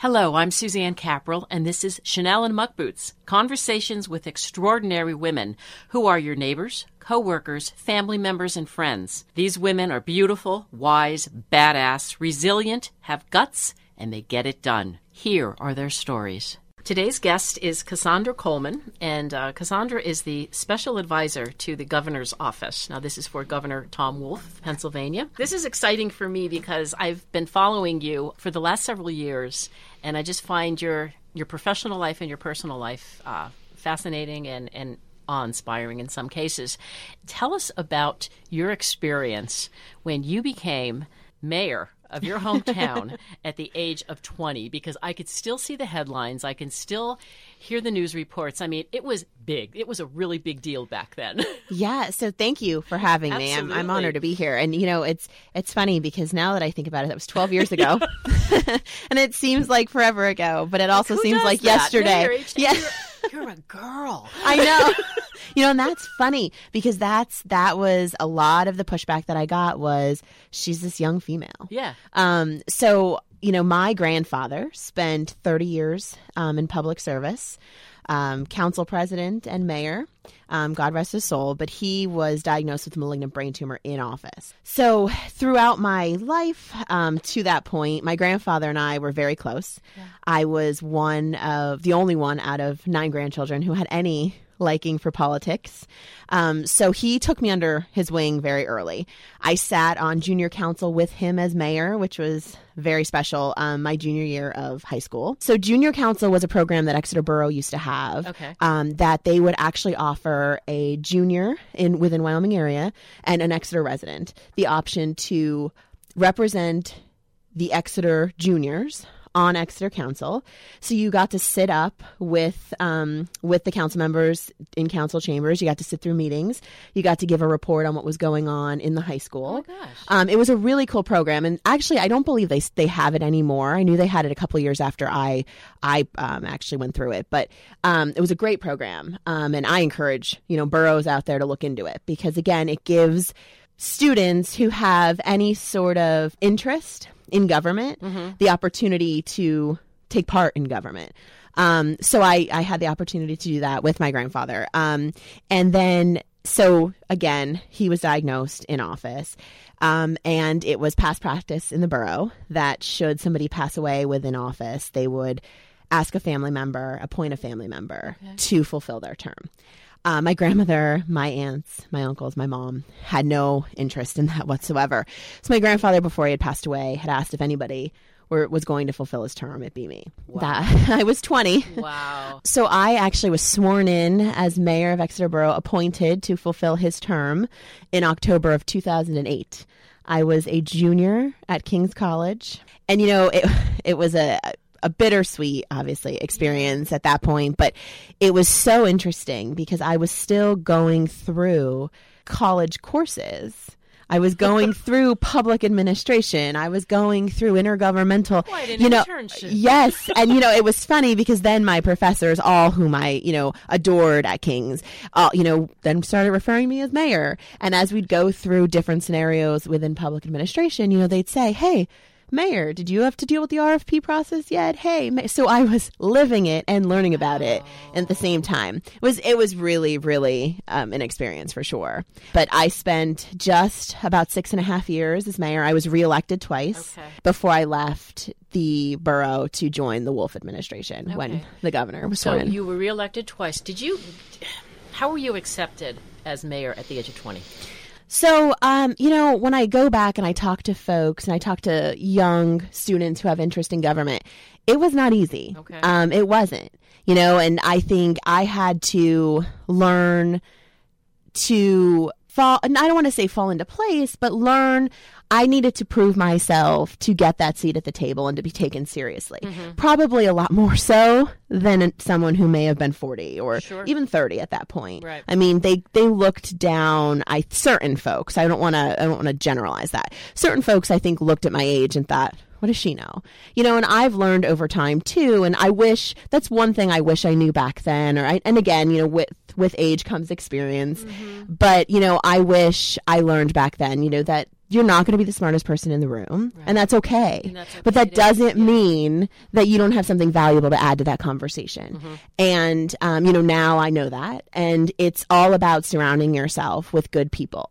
Hello, I'm Suzanne Caprell, and this is Chanel and Muck Boots Conversations with Extraordinary Women who are your neighbors, co workers, family members, and friends. These women are beautiful, wise, badass, resilient, have guts, and they get it done. Here are their stories. Today's guest is Cassandra Coleman, and uh, Cassandra is the special advisor to the governor's office. Now, this is for Governor Tom Wolf, Pennsylvania. This is exciting for me because I've been following you for the last several years, and I just find your your professional life and your personal life uh, fascinating and and awe-inspiring in some cases. Tell us about your experience when you became mayor of your hometown at the age of 20 because I could still see the headlines. I can still hear the news reports. I mean, it was big. It was a really big deal back then. yeah. So thank you for having me. I'm, I'm honored to be here. And, you know, it's, it's funny because now that I think about it, that was 12 years ago. and it seems like forever ago, but it also seems like that? yesterday. Yeah. You're, you're a girl. I know. You know, and that's funny because that's that was a lot of the pushback that I got was she's this young female. Yeah. Um. So you know, my grandfather spent 30 years um, in public service, um, council president and mayor. Um, God rest his soul, but he was diagnosed with malignant brain tumor in office. So, throughout my life um, to that point, my grandfather and I were very close. Yeah. I was one of the only one out of nine grandchildren who had any liking for politics. Um, so he took me under his wing very early. I sat on junior council with him as mayor, which was very special, um, my junior year of high school. So junior council was a program that Exeter Borough used to have okay. um, that they would actually offer a junior in within Wyoming area and an Exeter resident the option to represent the Exeter juniors on Exeter Council. So you got to sit up with um, with the council members in council chambers. You got to sit through meetings. You got to give a report on what was going on in the high school. Oh gosh. um, it was a really cool program, and actually, I don't believe they they have it anymore. I knew they had it a couple years after I I um, actually went through it, but um, it was a great program, um, and I encourage you know boroughs out there to look into it because again, it gives students who have any sort of interest in government mm-hmm. the opportunity to take part in government. Um, so I, I had the opportunity to do that with my grandfather. Um, and then, so again, he was diagnosed in office. Um, and it was past practice in the borough that should somebody pass away within office, they would ask a family member, appoint a family member okay. to fulfill their term. Uh, my grandmother, my aunts, my uncles, my mom had no interest in that whatsoever. So my grandfather, before he had passed away, had asked if anybody were, was going to fulfill his term. It'd be me. Wow. That I was twenty. Wow. So I actually was sworn in as mayor of Exeter Borough, appointed to fulfill his term in October of 2008. I was a junior at King's College, and you know it it was a a bittersweet, obviously, experience at that point, but it was so interesting because I was still going through college courses. I was going through public administration. I was going through intergovernmental. Quite you know, internship. yes, and you know it was funny because then my professors, all whom I you know adored at King's, uh, you know, then started referring me as mayor. And as we'd go through different scenarios within public administration, you know, they'd say, "Hey." Mayor, did you have to deal with the RFP process yet? Hey, so I was living it and learning about it at the same time. It was it was really really um, an experience for sure. But I spent just about six and a half years as mayor. I was reelected twice okay. before I left the borough to join the Wolf administration okay. when the governor was so sworn you were reelected twice. Did you? How were you accepted as mayor at the age of twenty? So, um, you know, when I go back and I talk to folks and I talk to young students who have interest in government, it was not easy. Okay. Um, it wasn't, you know, and I think I had to learn to fall, and I don't want to say fall into place, but learn I needed to prove myself to get that seat at the table and to be taken seriously. Mm-hmm. Probably a lot more so than someone who may have been 40 or sure. even 30 at that point. Right. I mean, they they looked down I certain folks. I don't want to I don't want to generalize that. Certain folks I think looked at my age and thought, what does she know? You know, and I've learned over time too. And I wish that's one thing I wish I knew back then. Or I, and again, you know, with with age comes experience. Mm-hmm. But you know, I wish I learned back then. You know that you're not going to be the smartest person in the room, Right. and that's okay. And that's But that doesn't yeah. mean that you don't have something valuable to add to that conversation. Mm-hmm. And, um, you know, now I know that. And it's all about surrounding yourself with good people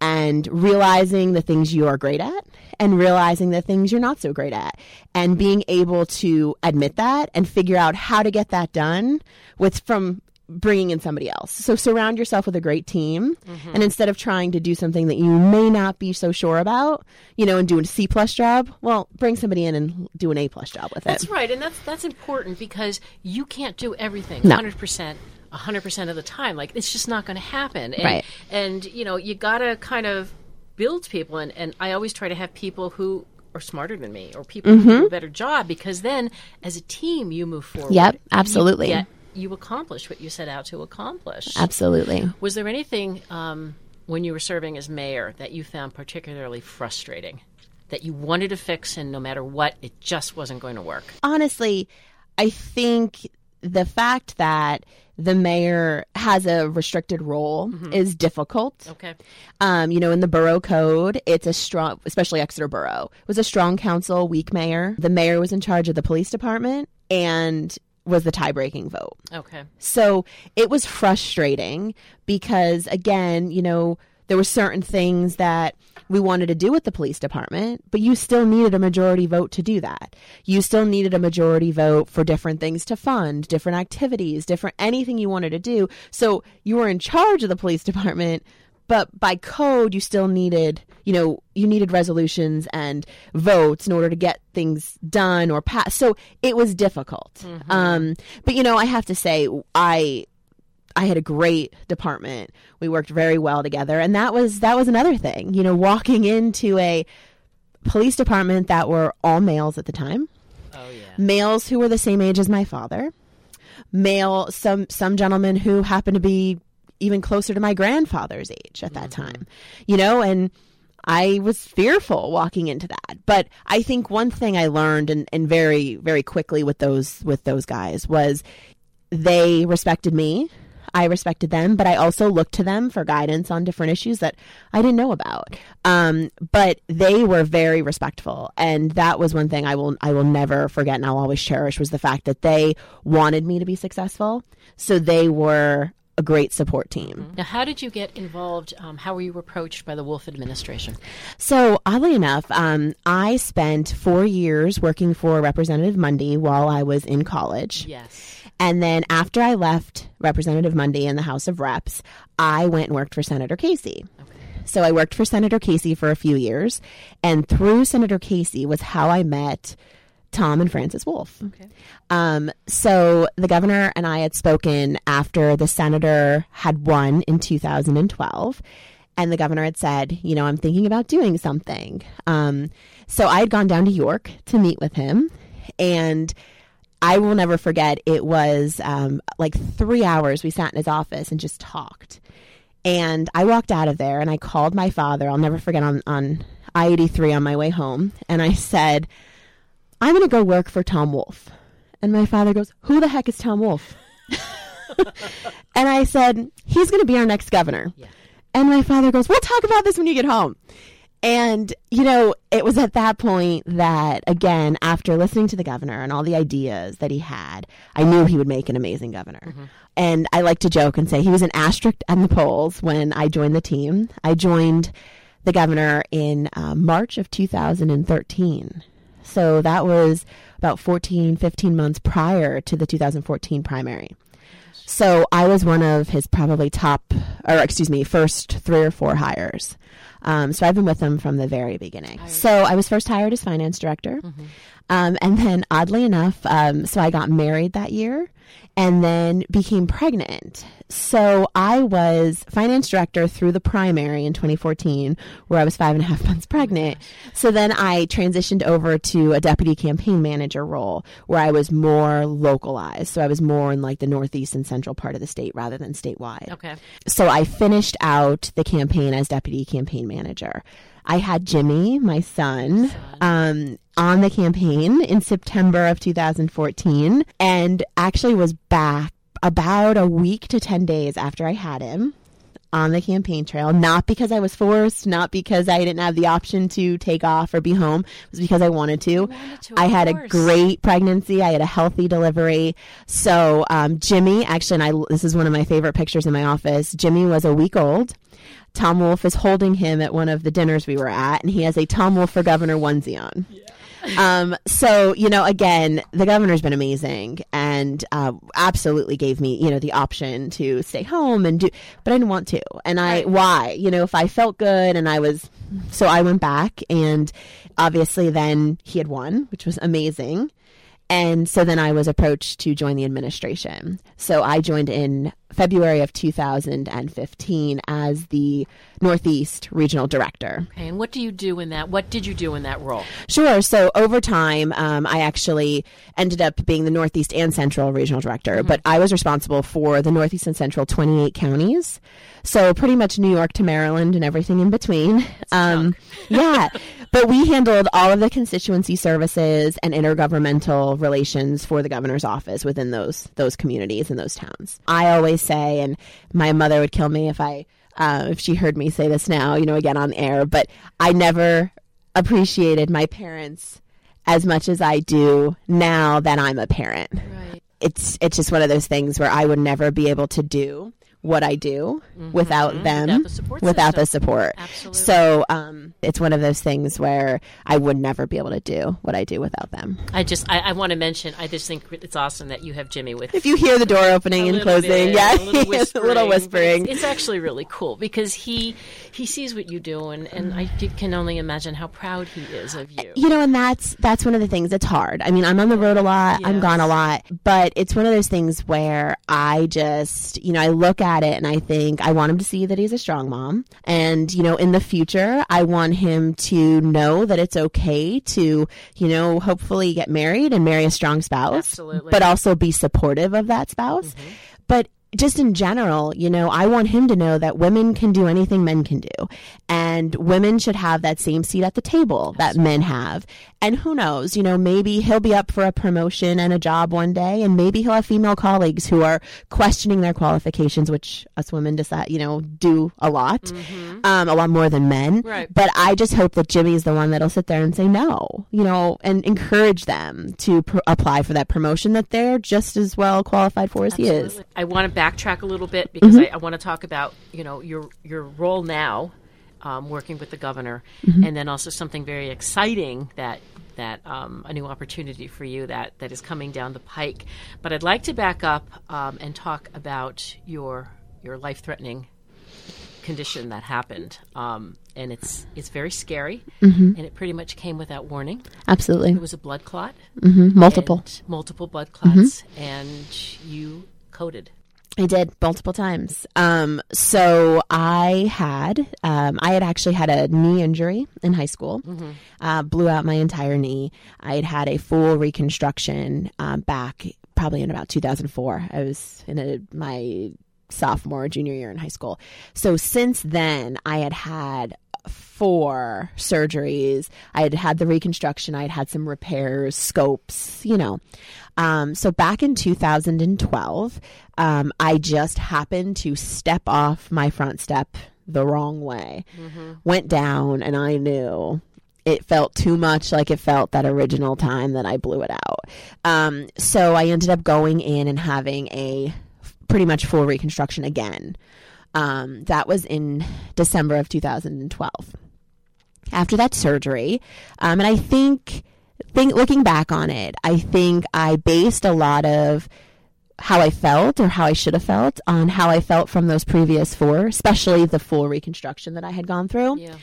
and realizing the things you are great at and realizing the things you're not so great at and being able to admit that and figure out how to get that done with from bringing in somebody else. So surround yourself with a great team Mm-hmm. and instead of trying to do something that you may not be so sure about, you know, and do a C plus job, well, bring somebody in and do an A plus job with it. That's right, and that's that's important because you can't do everything No. 100%. 100% of the time like it's just not going to happen and, Right. and you know you got to kind of build people and, and i always try to have people who are smarter than me or people who do a better job because then as a team you move forward Mm-hmm. Yep, You absolutely. get- you accomplish what you set out to accomplish Absolutely. was there anything um, when you were serving as mayor that you found particularly frustrating that you wanted to fix and no matter what it just wasn't going to work honestly, I think the fact that the mayor has a restricted role is difficult. okay Um, you know, in the borough code, it's a strong, especially Exeter Borough, was a strong council, weak mayor. The mayor was in charge of the police department and was the tie breaking vote. okay So it was frustrating because, again, you know, there were certain things that we wanted to do with the police department, but you still needed a majority vote to do that. You still needed a majority vote for different things to fund, different activities, different anything you wanted to do. So you were in charge of the police department, but by code, you still needed, you know, you needed resolutions and votes in order to get things done or passed. So it was difficult. Um, but you know, I have to say, I I had a great department. We worked very well together, and that was that was another thing. You know, walking into a police department that were all males at the time, oh yeah males who were the same age as my father, male some some gentlemen who happened to be even closer to my grandfather's age at that mm-hmm. time. You know, and I was fearful walking into that. But I think one thing I learned and, and very, very quickly with those with those guys was they respected me. I respected them, but I also looked to them for guidance on different issues that I didn't know about. Um, but they were very respectful, and that was one thing I will I will never forget, and I'll always cherish was the fact that they wanted me to be successful. So they were a great support team. Now, how did you get involved? Um, how were you approached by the Wolf administration? So, oddly enough, um, I spent four years working for Representative Mundy while I was in college. Yes. And then after I left Representative Mundy in the House of Reps, I went and worked for Senator Casey. So I worked for Senator Casey for a few years, and through Senator Casey was how I met Tom and Frances Wolf. Okay. Um, so the governor and I had spoken after the senator had won in 2012. And the governor had said, you know, I'm thinking about doing something. Um, so I had gone down to York to meet with him. And I will never forget, it was um, like three hours we sat in his office and just talked. And I walked out of there and I called my father. I'll never forget on, on I 83 on my way home. And I said, I'm going to go work for Tom Wolf. And my father goes, Who the heck is Tom Wolf? and I said, He's going to be our next governor. Yeah. And my father goes, We'll talk about this when you get home. And, you know, it was at that point that, again, after listening to the governor and all the ideas that he had, I knew he would make an amazing governor. And I like to joke and say he was an asterisk in the polls when I joined the team. I joined the governor in uh, March of 2013. So that was about 14, 15 months prior to the 2014 primary. So I was one of his probably top, or excuse me, first three or four hires. Um, so I've been with him from the very beginning. So I was first hired as finance director. Um, and then, oddly enough, um, so I got married that year and then became pregnant. So I was finance director through the primary in 2014, where I was five and a half months pregnant. So then I transitioned over to a deputy campaign manager role where I was more localized. So I was more in like the northeast and central part of the state rather than statewide. Okay. So I finished out the campaign as deputy campaign manager. I had Jimmy, my son, um, on the campaign in September of 2014 and actually was back about a week to 10 days after I had him. on the campaign trail, not because I was forced, not because I didn't have the option to take off or be home. It was because I wanted to. wanted to, I had course. a great pregnancy. I had a healthy delivery. So, um, Jimmy, actually, and I, this is one of my favorite pictures in my office. Jimmy was a week old. Tom Wolf is holding him at one of the dinners we were at, and he has a Tom Wolf for Governor onesie on. Um, so you know, again, the governor's been amazing and uh, absolutely gave me, you know, the option to stay home and do, but I didn't want to. And I, why? You know, if I felt good and I was, so I went back and obviously then he had won, which was amazing. And so then I was approached to join the administration. So I joined in February of 2015 as the Northeast Regional Director. Okay, and what do you do in that? What did you do in that role? Sure. So over time, um, I actually ended up being the Northeast and Central Regional Director, but I was responsible for the Northeast and Central 28 counties. So pretty much New York to Maryland and everything in between. Um, yeah. But we handled all of the constituency services and intergovernmental relations for the governor's office within those those communities and those towns. I always say, and my mother would kill me if I uh, if she heard me say this now, you know, again on air, but I never appreciated my parents as much as I do now that I'm a parent. Right. It's it's just one of those things where I would never be able to do what I do without them, Mm-hmm. Without the support without the support. Absolutely. So um, it's one of those things where I would never be able to do what I do without them. I just I, I want to mention I just think it's awesome that you have Jimmy with If you hear the door opening and closing, bit, yeah, a little whispering. a little whispering. It's, it's actually really cool because he he sees what you do, and, and I can only imagine how proud he is of you. you know and that's that's one of the things it's hard i mean i'm on the road a lot i'm gone a lot but it's one of those things where i just you know i look at it and i think i want him to see that he's a strong mom. And you know in the future i want him to know that it's okay to you know hopefully get married and marry a strong spouse Absolutely. but also be supportive of that spouse. Mm-hmm. But just in general, you know, I want him to know that women can do anything men can do. And women should have that same seat at the table that men have. And who knows, you know, maybe he'll be up for a promotion and a job one day, and maybe he'll have female colleagues who are questioning their qualifications, which us women decide, you know, do a lot, um, a lot more than men. Right. But I just hope that Jimmy's the one that'll sit there and say no, you know, and encourage them to pr- apply for that promotion that they're just as well qualified for as he is. I want to backtrack a little bit because I, I want to talk about you know your your role now, um, working with the governor, and then also something very exciting that that um, a new opportunity for you that that is coming down the pike. But I'd like to back up um, and talk about your your life threatening condition that happened, um, and it's it's very scary, and it pretty much came without warning. Absolutely. It was a blood clot, hmm Multiple. multiple blood clots, and you coded. I did multiple times. Um, so I had, um, I had actually had a knee injury in high school, uh, blew out my entire knee. I had had a full reconstruction um, back probably in about 2004. I was in a, my sophomore, junior year in high school. So since then, I had had four surgeries. I had had the reconstruction. I had had some repairs, scopes, you know. Um, so back in 2012, um, I just happened to step off my front step the wrong way, went down, and I knew it felt too much like it felt that original time that I blew it out. Um, so I ended up going in and having a f- pretty much full reconstruction again. Um, that was in December of 2012. After that surgery, um, and I think, think looking back on it, I think I based a lot of how I felt or how I should have felt on how I felt from those previous four, especially the full reconstruction that I had gone through. Yeah.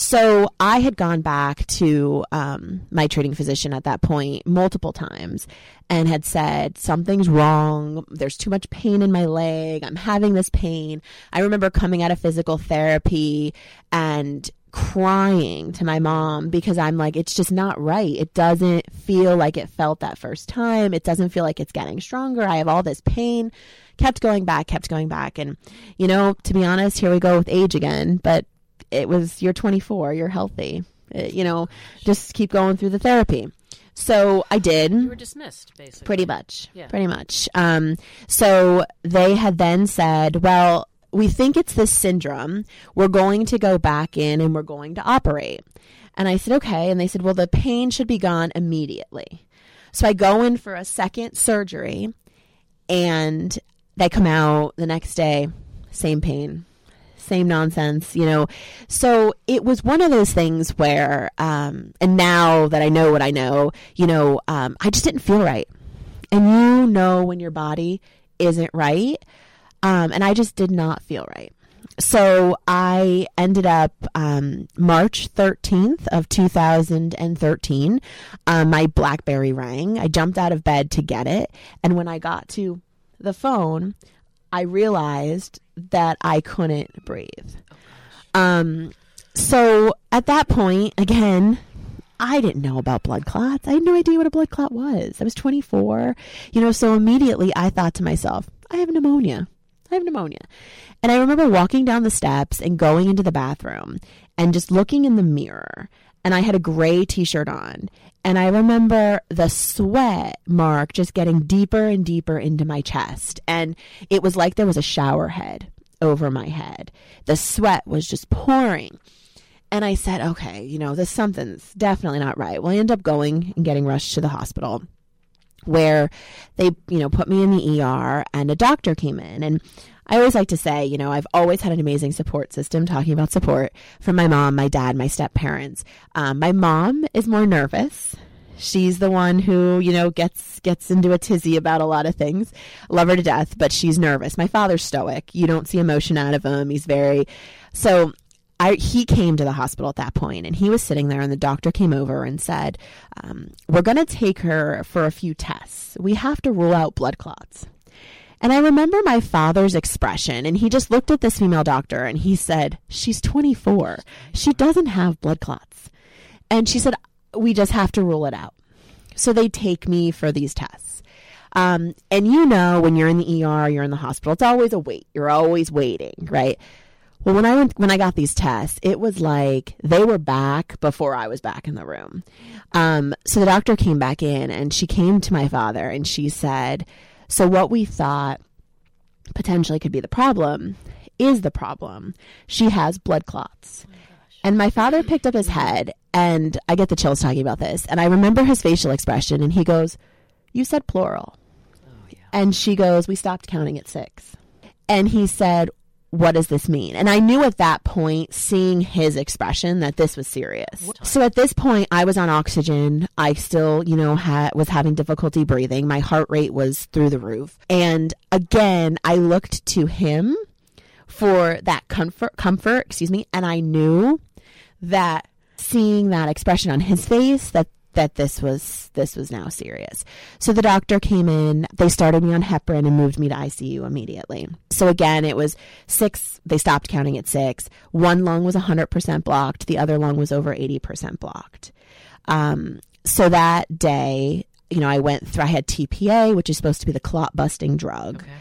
So I had gone back to um, my treating physician at that point multiple times and had said, Something's wrong. There's too much pain in my leg. I'm having this pain. I remember coming out of physical therapy and crying to my mom because I'm like, It's just not right. It doesn't feel like it felt that first time. It doesn't feel like it's getting stronger. I have all this pain. Kept going back, kept going back. And, you know, to be honest, here we go with age again. But it was you're 24 you're healthy Uh, you know just keep going through the therapy so i did You were dismissed, basically. pretty much Yeah. pretty much um, so they had then said well we think it's this syndrome. We're going to go back in and we're going to operate. And I said, okay. And they said, well, the pain should be gone immediately. So I go in for a second surgery and they come out the next day, same pain, same nonsense, you know. So it was one of those things where, um, and now that I know what I know, you know, um, I just didn't feel right. And you know when your body isn't right. Um, and I just did not feel right. So I ended up um, March 13th of 2013. Um, my BlackBerry rang. I jumped out of bed to get it, and when I got to the phone, I realized that I couldn't breathe. Um, so at that point, again, I didn't know about blood clots. I had no idea what a blood clot was. I was 24, you know, so immediately I thought to myself, I have pneumonia. I have pneumonia. And I remember walking down the steps and going into the bathroom and just looking in the mirror. And I had a gray t shirt on. And I remember the sweat mark just getting deeper and deeper into my chest. And it was like there was a shower head over my head. The sweat was just pouring. And I said, okay, you know, this something's definitely not right. Well, end up going and getting rushed to the hospital where they, you know, put me in the ER and a doctor came in. And I always like to say, you know, I've always had an amazing support system, talking about support from my mom, my dad, my step parents. Um, my mom is more nervous. She's the one who, you know, gets gets into a tizzy about a lot of things. Love her to death, but she's nervous. My father's stoic. You don't see emotion out of him. He's very so I, he came to the hospital at that point and he was sitting there and the doctor came over and said um, we're going to take her for a few tests we have to rule out blood clots and I remember my father's expression, and he just looked at this female doctor and he said, She's 24. She doesn't have blood clots. And she said, We just have to rule it out. So they take me for these tests. Um, and you know, when you're in the ER, you're in the hospital, it's always a wait. You're always waiting, right? Well, when I went, when I got these tests, it was like they were back before I was back in the room. Um, so the doctor came back in and she came to my father and she said, so, what we thought potentially could be the problem is the problem. She has blood clots. Oh and my father picked up his head, and I get the chills talking about this. And I remember his facial expression, and he goes, You said plural. Oh, yeah. And she goes, We stopped counting at six. And he said, what does this mean? And I knew at that point, seeing his expression, that this was serious. So at this point, I was on oxygen. I still, you know, ha- was having difficulty breathing. My heart rate was through the roof. And again, I looked to him for that comfort, comfort, excuse me. And I knew that seeing that expression on his face, that that this was this was now serious. So the doctor came in, they started me on heparin and moved me to ICU immediately. So again, it was 6 they stopped counting at 6. One lung was 100% blocked, the other lung was over 80% blocked. Um, so that day, you know, I went through I had TPA, which is supposed to be the clot busting drug. Okay.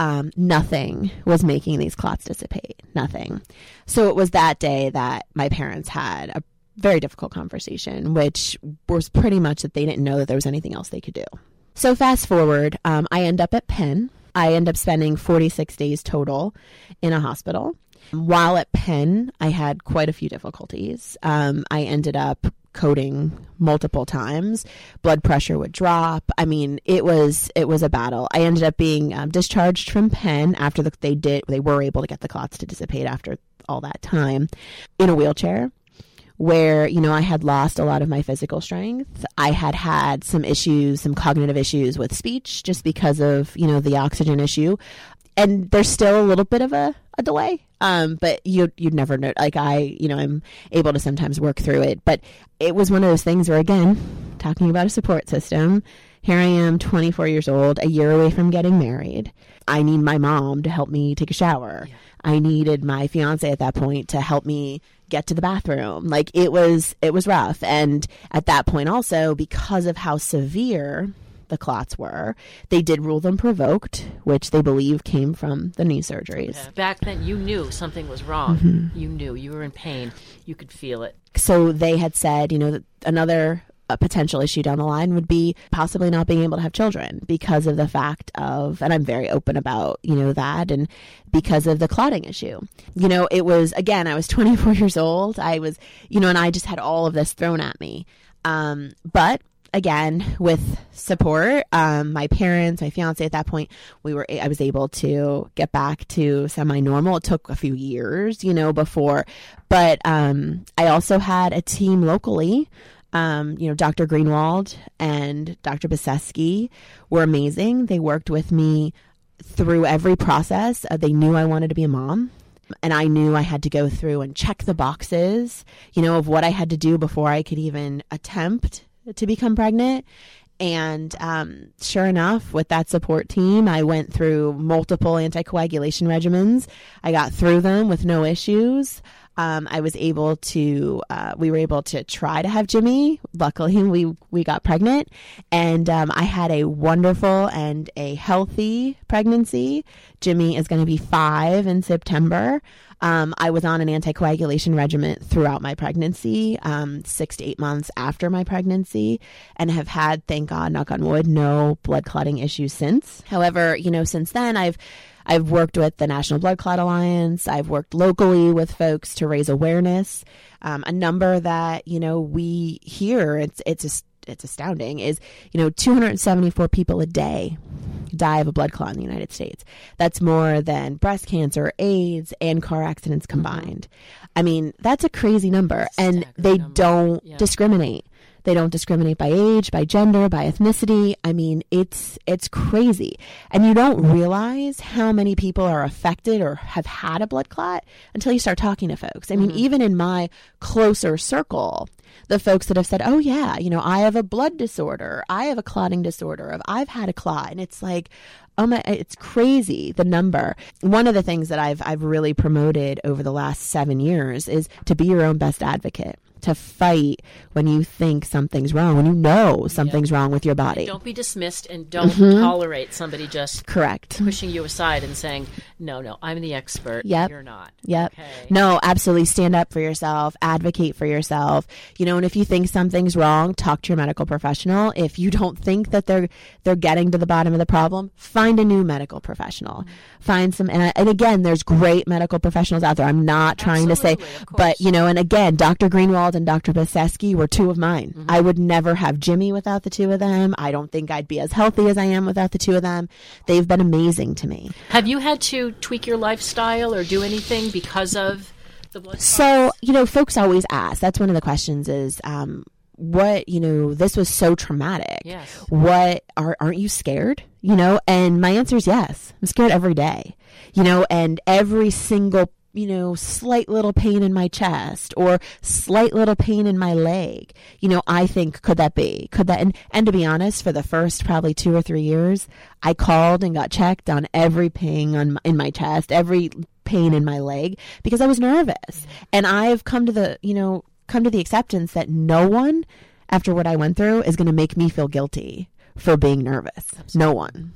Um, nothing was making these clots dissipate. Nothing. So it was that day that my parents had a very difficult conversation, which was pretty much that they didn't know that there was anything else they could do. So fast forward, um, I end up at Penn. I end up spending 46 days total in a hospital. While at Penn, I had quite a few difficulties. Um, I ended up coding multiple times. Blood pressure would drop. I mean, it was it was a battle. I ended up being um, discharged from Penn after the, they did they were able to get the clots to dissipate after all that time in a wheelchair where, you know, I had lost a lot of my physical strength. I had had some issues, some cognitive issues with speech just because of, you know, the oxygen issue. And there's still a little bit of a, a delay. Um, but you, you'd never know. Like I, you know, I'm able to sometimes work through it. But it was one of those things where, again, talking about a support system, here I am, 24 years old, a year away from getting married. I need my mom to help me take a shower. Yeah. I needed my fiance at that point to help me get to the bathroom. Like it was it was rough. And at that point also because of how severe the clots were. They did rule them provoked, which they believe came from the knee surgeries. Yeah. Back then, you knew something was wrong. Mm-hmm. You knew you were in pain. You could feel it. So they had said, you know, that another a potential issue down the line would be possibly not being able to have children because of the fact of, and I'm very open about, you know, that and because of the clotting issue. You know, it was, again, I was 24 years old. I was, you know, and I just had all of this thrown at me. Um, but again with support um, my parents my fiance at that point we were i was able to get back to semi-normal it took a few years you know before but um, i also had a team locally um, you know, Dr. Greenwald and Dr. Baseski were amazing. They worked with me through every process. Uh, they knew I wanted to be a mom. And I knew I had to go through and check the boxes, you know, of what I had to do before I could even attempt to become pregnant. And um, sure enough, with that support team, I went through multiple anticoagulation regimens. I got through them with no issues um, I was able to, uh, we were able to try to have Jimmy. Luckily, we, we got pregnant and um, I had a wonderful and a healthy pregnancy. Jimmy is going to be five in September. Um, I was on an anticoagulation regimen throughout my pregnancy, um, six to eight months after my pregnancy, and have had, thank God, knock on wood, no blood clotting issues since. However, you know, since then, I've I've worked with the National Blood Clot Alliance. I've worked locally with folks to raise awareness. Um, a number that you know we hear it's it's it's astounding is you know 274 people a day die of a blood clot in the United States. That's more than breast cancer, AIDS, and car accidents mm-hmm. combined. I mean, that's a crazy number, and they number. don't yeah. discriminate. They don't discriminate by age, by gender, by ethnicity. I mean, it's it's crazy. And you don't realize how many people are affected or have had a blood clot until you start talking to folks. I mean, mm-hmm. even in my closer circle, the folks that have said, "Oh yeah, you know, I have a blood disorder. I have a clotting disorder. Of I've had a clot." And it's like, oh my it's crazy the number one of the things that i've i've really promoted over the last 7 years is to be your own best advocate to fight when you think something's wrong, when you know something's wrong with your body. Don't be dismissed and don't mm-hmm. tolerate somebody just correct pushing you aside and saying, "No, no, I'm the expert. Yep. you're not." Yep. Okay. No, absolutely. Stand up for yourself. Advocate for yourself. You know, and if you think something's wrong, talk to your medical professional. If you don't think that they're they're getting to the bottom of the problem, find a new medical professional. Mm-hmm. Find some, and, and, again, there's great medical professionals out there. I'm not trying absolutely, to say, but you know, and again, Dr. Greenwald and Dr. Baseski were two of mine. Mm-hmm. I would never have Jimmy without the two of them. I don't think I'd be as healthy as I am without the two of them. They've been amazing to me. Have you had to tweak your lifestyle or do anything because of the blood? So, you know, folks always ask. That's one of the questions is, um, what you know this was so traumatic yes. what are aren't you scared you know and my answer is yes i'm scared every day you know and every single you know, slight little pain in my chest or slight little pain in my leg. You know, I think, could that be? Could that? And, and to be honest, for the first probably two or three years, I called and got checked on every pain on in my chest, every pain in my leg because I was nervous. And I've come to the, you know, come to the acceptance that no one after what I went through is going to make me feel guilty for being nervous. No one.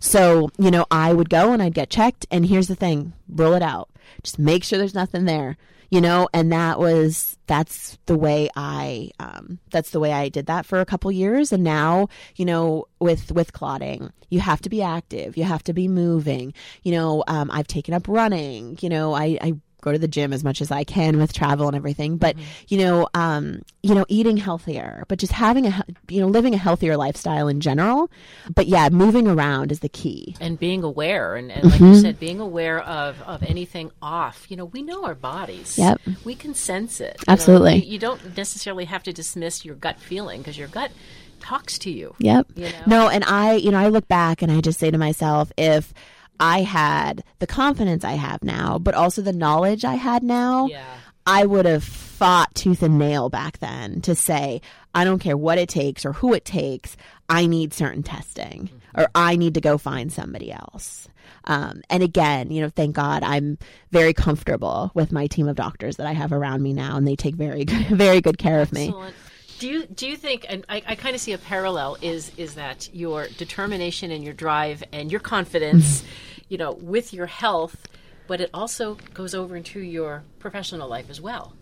So, you know, I would go and I'd get checked. And here's the thing rule it out. Just make sure there's nothing there, you know, and that was, that's the way I, um, that's the way I did that for a couple years. And now, you know, with, with clotting, you have to be active. You have to be moving. You know, um, I've taken up running. You know, I, I go to the gym as much as I can with travel and everything. But mm-hmm. you know, um, you know, eating healthier, but just having a you know living a healthier lifestyle in general. But yeah, moving around is the key and being aware and, and like mm-hmm. you said, being aware of of anything off. You know, we know our bodies. Yep, we can sense it. Absolutely, you, know, you, you don't necessarily have to dismiss your gut feeling because your gut talks to you. Yep. You know? No, and I, you know, I look back and I just say to myself, if I had the confidence I have now, but also the knowledge I had now, yeah. I would have fought tooth and nail back then to say, I don't care what it takes or who it takes, I need certain testing mm-hmm. or I need to go find somebody else. Um, and again, you know, thank God I'm very comfortable with my team of doctors that I have around me now, and they take very good, very good care of me. Excellent. Do you do you think? And I, I kind of see a parallel is is that your determination and your drive and your confidence, mm-hmm. you know, with your health, but it also goes over into your professional life as well,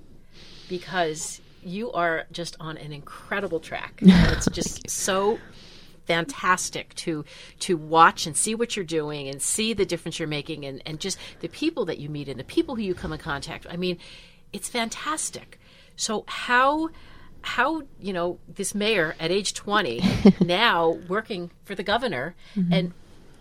because you are just on an incredible track. it's just so fantastic to to watch and see what you're doing and see the difference you're making and, and just the people that you meet and the people who you come in contact with. I mean, it's fantastic. So how how you know this mayor at age 20 now working for the governor mm-hmm. and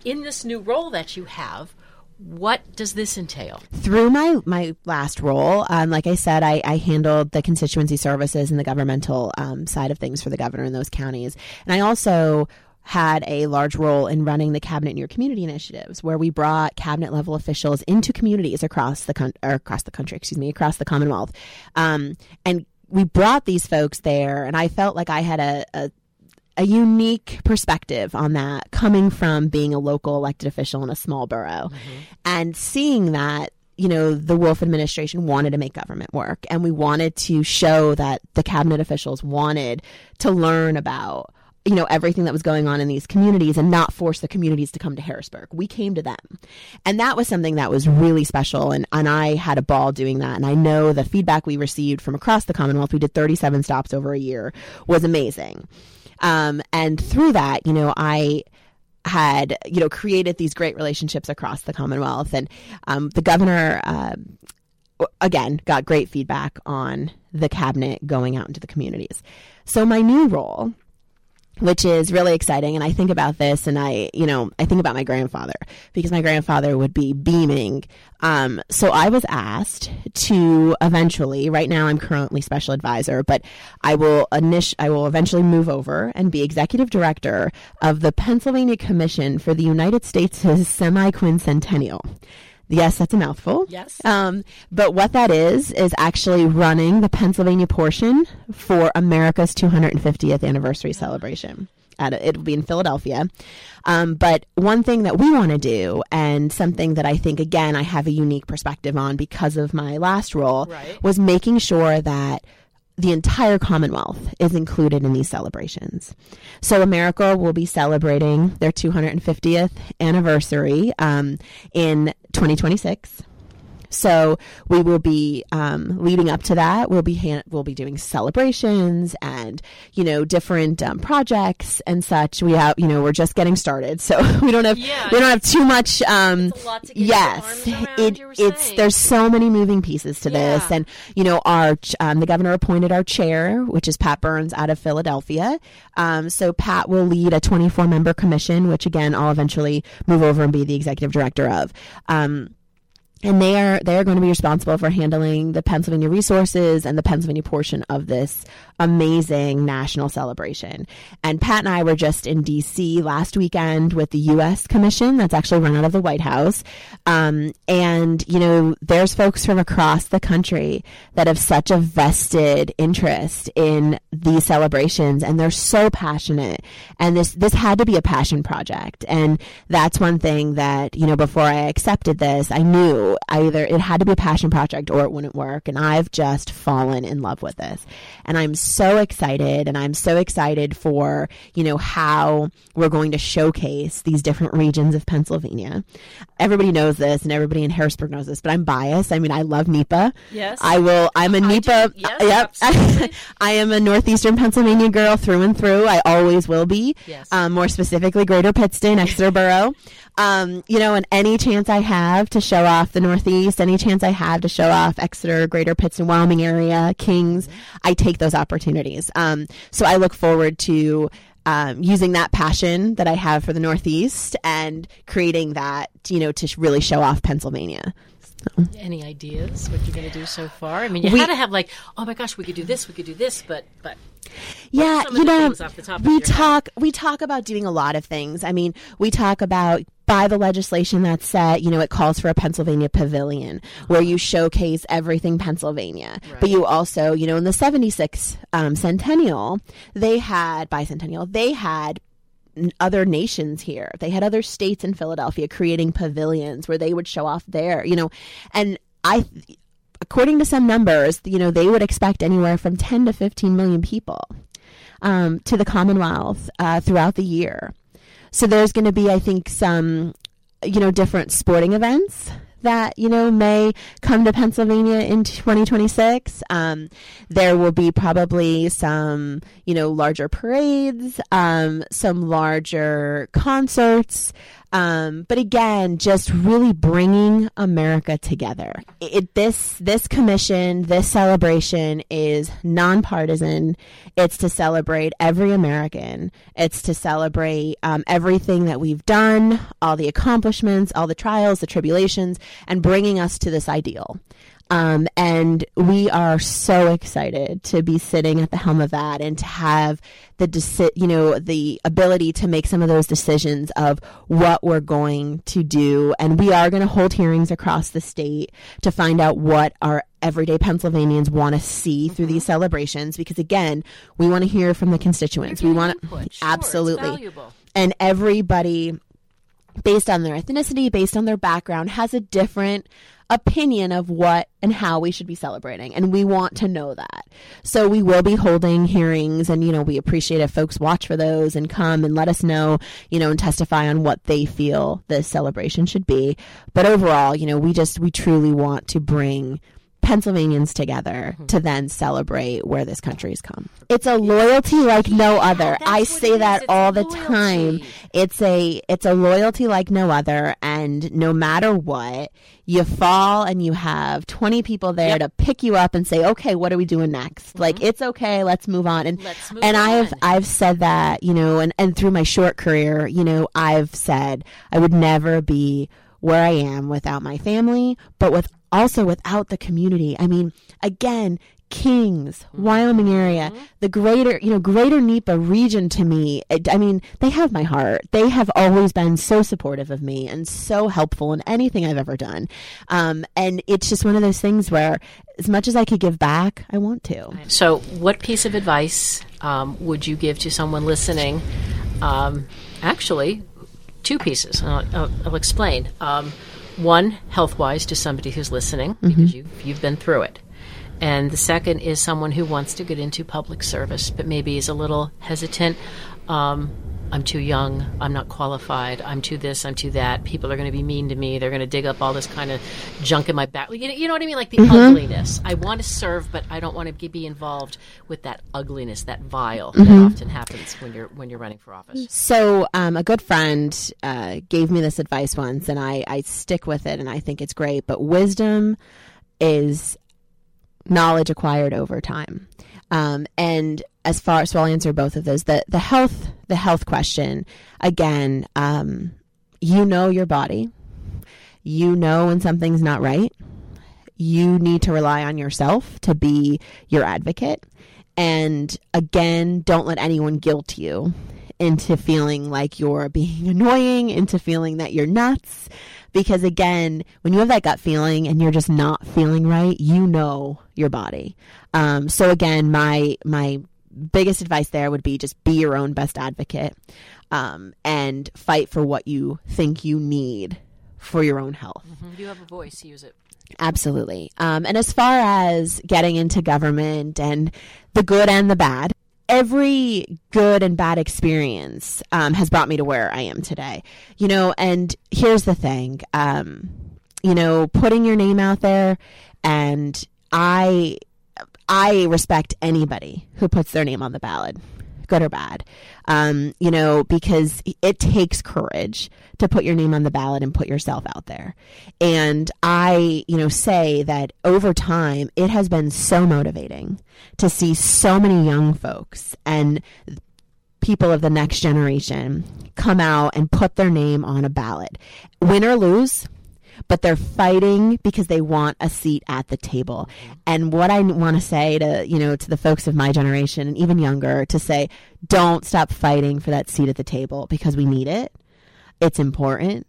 in this new role that you have what does this entail? Through my my last role, um, like I said, I, I, handled the constituency services and the governmental um, side of things for the governor in those counties, and I also had a large role in running the cabinet in your community initiatives where we brought cabinet level officials into communities across the con- across the country excuse me across the commonwealth um, and we brought these folks there and i felt like i had a, a a unique perspective on that coming from being a local elected official in a small borough mm-hmm. and seeing that you know the wolf administration wanted to make government work and we wanted to show that the cabinet officials wanted to learn about you know everything that was going on in these communities and not force the communities to come to harrisburg. We came to them. And that was something that was really special. And, and i had a ball doing that. And i know the feedback we received from across the commonwealth we did 37 stops over a year was amazing. Um, and through that, you know, I had you know created these great relationships across the Commonwealth, and um, the governor. Uh, again, got great feedback on the cabinet going out into the communities. So, my new role which is really exciting. And I think about this and I, you know, I think about my grandfather because my grandfather would be beaming. Um, so I was asked to eventually, right now I'm currently special advisor, but I will init- I will eventually move over and be executive director of the Pennsylvania Commission for the United States' semi-quincentennial. Yes, that's a mouthful. Yes. Um, but what that is, is actually running the Pennsylvania portion for America's 250th anniversary celebration. At a, it'll be in Philadelphia. Um, but one thing that we want to do, and something that I think, again, I have a unique perspective on because of my last role, right. was making sure that the entire Commonwealth is included in these celebrations. So America will be celebrating their 250th anniversary um, in 2026. So we will be um, leading up to that. We'll be ha- we'll be doing celebrations and you know different um, projects and such. We have you know we're just getting started, so we don't have yeah, we don't have too much. Um, yes, it, it's saying. there's so many moving pieces to yeah. this, and you know our um, the governor appointed our chair, which is Pat Burns out of Philadelphia. Um, so Pat will lead a 24 member commission, which again I'll eventually move over and be the executive director of. Um, and they are they are going to be responsible for handling the Pennsylvania resources and the Pennsylvania portion of this amazing national celebration. And Pat and I were just in D.C. last weekend with the U.S. Commission that's actually run out of the White House, um, and you know there's folks from across the country that have such a vested interest in these celebrations, and they're so passionate. And this this had to be a passion project, and that's one thing that you know before I accepted this, I knew either it had to be a passion project or it wouldn't work. And I've just fallen in love with this. And I'm so excited. And I'm so excited for, you know, how we're going to showcase these different regions of Pennsylvania. Everybody knows this and everybody in Harrisburg knows this, but I'm biased. I mean, I love NEPA. Yes. I will, I'm a NEPA. Yes, yep. I am a Northeastern Pennsylvania girl through and through. I always will be. Yes. Um, more specifically, Greater Pittston, Exeter Borough. Um, you know, and any chance I have to show off the Northeast, any chance I have to show off Exeter, Greater Pittston, Wyoming area, Kings, I take those opportunities. Um, so I look forward to um, using that passion that I have for the Northeast and creating that, you know, to really show off Pennsylvania. So. Any ideas what you're going to do so far? I mean, you we, had to have like, oh my gosh, we could do this, we could do this, but but yeah, you know, we talk head? we talk about doing a lot of things. I mean, we talk about by the legislation that's set, you know, it calls for a Pennsylvania pavilion where you showcase everything Pennsylvania. Right. But you also, you know, in the 76 um, centennial, they had, bicentennial, they had other nations here. They had other states in Philadelphia creating pavilions where they would show off their, you know, and I, according to some numbers, you know, they would expect anywhere from 10 to 15 million people um, to the Commonwealth uh, throughout the year. So there's going to be, I think, some, you know, different sporting events that you know may come to Pennsylvania in 2026. Um, there will be probably some you know larger parades, um, some larger concerts. Um, but again, just really bringing America together. It, this this commission, this celebration is nonpartisan. It's to celebrate every American. It's to celebrate um, everything that we've done, all the accomplishments, all the trials, the tribulations, and bringing us to this ideal. Um, and we are so excited to be sitting at the helm of that and to have the deci- you know the ability to make some of those decisions of what we're going to do. And we are going to hold hearings across the state to find out what our everyday Pennsylvanians want to see through these celebrations. Because again, we want to hear from the constituents. We want Sure, absolutely, and everybody based on their ethnicity, based on their background, has a different opinion of what and how we should be celebrating. And we want to know that. So we will be holding hearings and, you know, we appreciate if folks watch for those and come and let us know, you know, and testify on what they feel the celebration should be. But overall, you know, we just, we truly want to bring Pennsylvanians together to then celebrate where this country's come. It's a loyalty like no other. I say that. All the loyalty. time. It's a it's a loyalty like no other and no matter what, you fall and you have 20 people there to pick you up and say, "Okay, what are we doing next?" Like it's okay, let's move on. And Mm-hmm. Move and I've. I've said that, you know, and and through my short career, you know, I've said I would never be where I am without my family, but with also without the community. I mean, again, Kings, Wyoming area, the greater, you know, greater NEPA region to me, it, I mean, they have my heart. They have always been so supportive of me and so helpful in anything I've ever done. Um, and it's just one of those things where as much as I could give back, I want to. So, what piece of advice um, would you give to someone listening? Um, actually, two pieces. I'll, I'll, I'll explain. One, health wise, to somebody who's listening because you've, you've been through it. And the second is someone who wants to get into public service but maybe is a little hesitant. Um, I'm too young. I'm not qualified. I'm too this. I'm too that. People are going to be mean to me. They're going to dig up all this kind of junk in my back. You know, you know what I mean? Like the ugliness. I want to serve, but I don't want to be involved with that ugliness, that vile that often happens when you're when you're running for office. So, um, a good friend uh, gave me this advice once, and I, I stick with it, and I think it's great. But wisdom is knowledge acquired over time. Um, and as far so I'll answer both of those. The the health the health question again. Um, you know your body. You know when something's not right. You need to rely on yourself to be your advocate. And again, don't let anyone guilt you into feeling like you're being annoying, into feeling that you're nuts. Because again, when you have that gut feeling and you're just not feeling right, you know your body. Um, so again, my my biggest advice there would be just be your own best advocate um, and fight for what you think you need for your own health. You have a voice. Use it. Absolutely. Um, and as far as getting into government and the good and the bad, every good and bad experience um, has brought me to where I am today. You know, and here's the thing um, you know, putting your name out there, and I. I respect anybody who puts their name on the ballot, good or bad. Um, you know, because it takes courage to put your name on the ballot and put yourself out there. And I, you know, say that over time, it has been so motivating to see so many young folks and people of the next generation come out and put their name on a ballot, win or lose. But they're fighting because they want a seat at the table. Mm-hmm. And what I want to say to, you know, to the folks of my generation and even younger to say, don't stop fighting for that seat at the table because we need it. It's important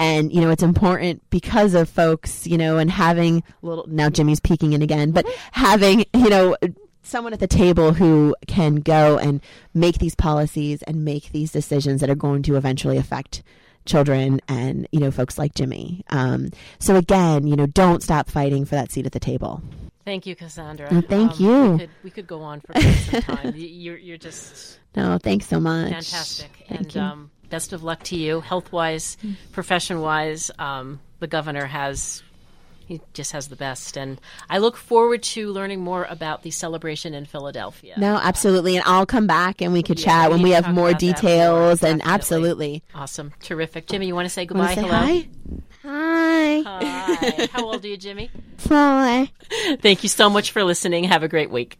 and you know it's important because of folks you know and having little now jimmy's peeking in again but mm-hmm. having you know someone at the table who can go and make these policies and make these decisions that are going to eventually affect children and you know folks like jimmy um, so again you know don't stop fighting for that seat at the table Thank you, Cassandra. And thank Um, you. We could, we could go on for some time. You're, you're just no thanks so much fantastic. Thank and you. Um, best of luck to you, health wise, profession wise. Um, the governor has he just has the best and i look forward to learning more about the celebration in philadelphia No, absolutely. And I'll come back and we could Yeah, chat we when we have more that more, details. and absolutely. awesome terrific jimmy you want to say goodbye say hello hi? Hi. Hi. how old are you jimmy Four. thank you so much for listening have a great week